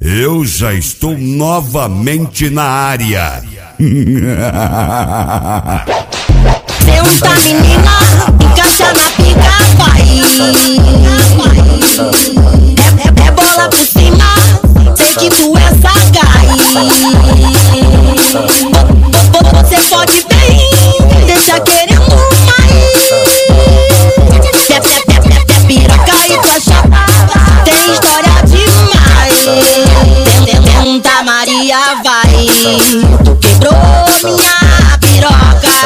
Eu já estou novamente na área. Senta menina, encaixa na pica, vai. É, é, é bola por cima, sei que tu é sagaz. Você pode bem, Vai. Tu quebrou minha piroca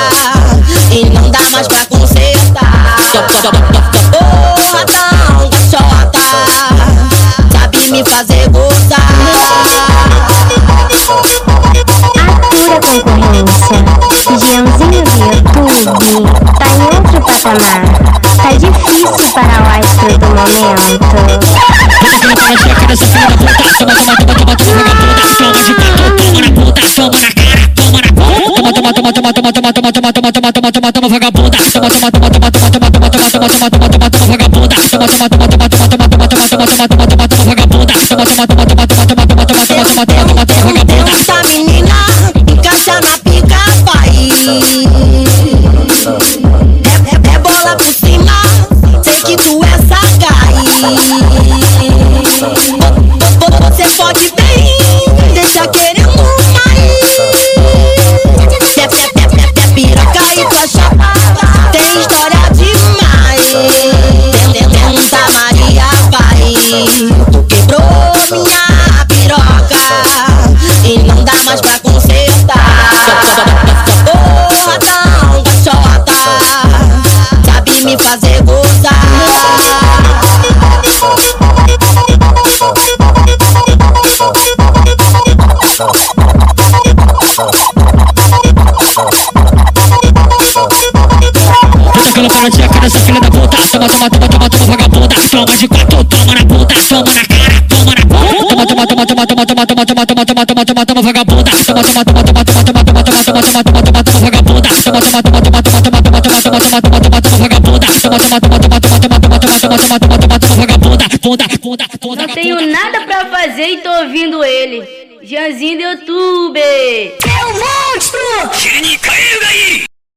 e não dá mais pra consertar. Porradão, cachota, sabe me fazer gozar. Atura concorrência. Gianzinho do YouTube tá em outro patamar. Tá difícil para o astro do momento. Essa menina encaixa na pica, vai. É, é, é bola por cima, sei que tu é sagaz. Você pode bem, quebrou minha piroca e não dá mais pra consertar. Porradão, cachota, sabe me fazer gozar. Aquela parodinha cara dessa filha da puta Toma, toma, toma, toma, toma, vagabunda Toma de quatro, toma na bunda Toma na cara, toma na bunda Toma, toma, toma, toma, toma, toma, toma, toma, toma, toma, toma, toma, vagabunda Toma, toma, toma, toma, toma, toma, toma, toma, toma, toma, toma, toma, toma, vagabunda Toma, toma, toma, toma, toma, toma, toma, toma, toma, toma, toma, toma, toma, vagabunda Toma, toma, toma, toma, toma, toma, toma, toma, toma, toma, toma, toma, toma, vagabunda Bunda, bunda, bunda, Não tenho nada pra fazer e tô ouvindo ele. Janzinho do YouTube. Caiu daí!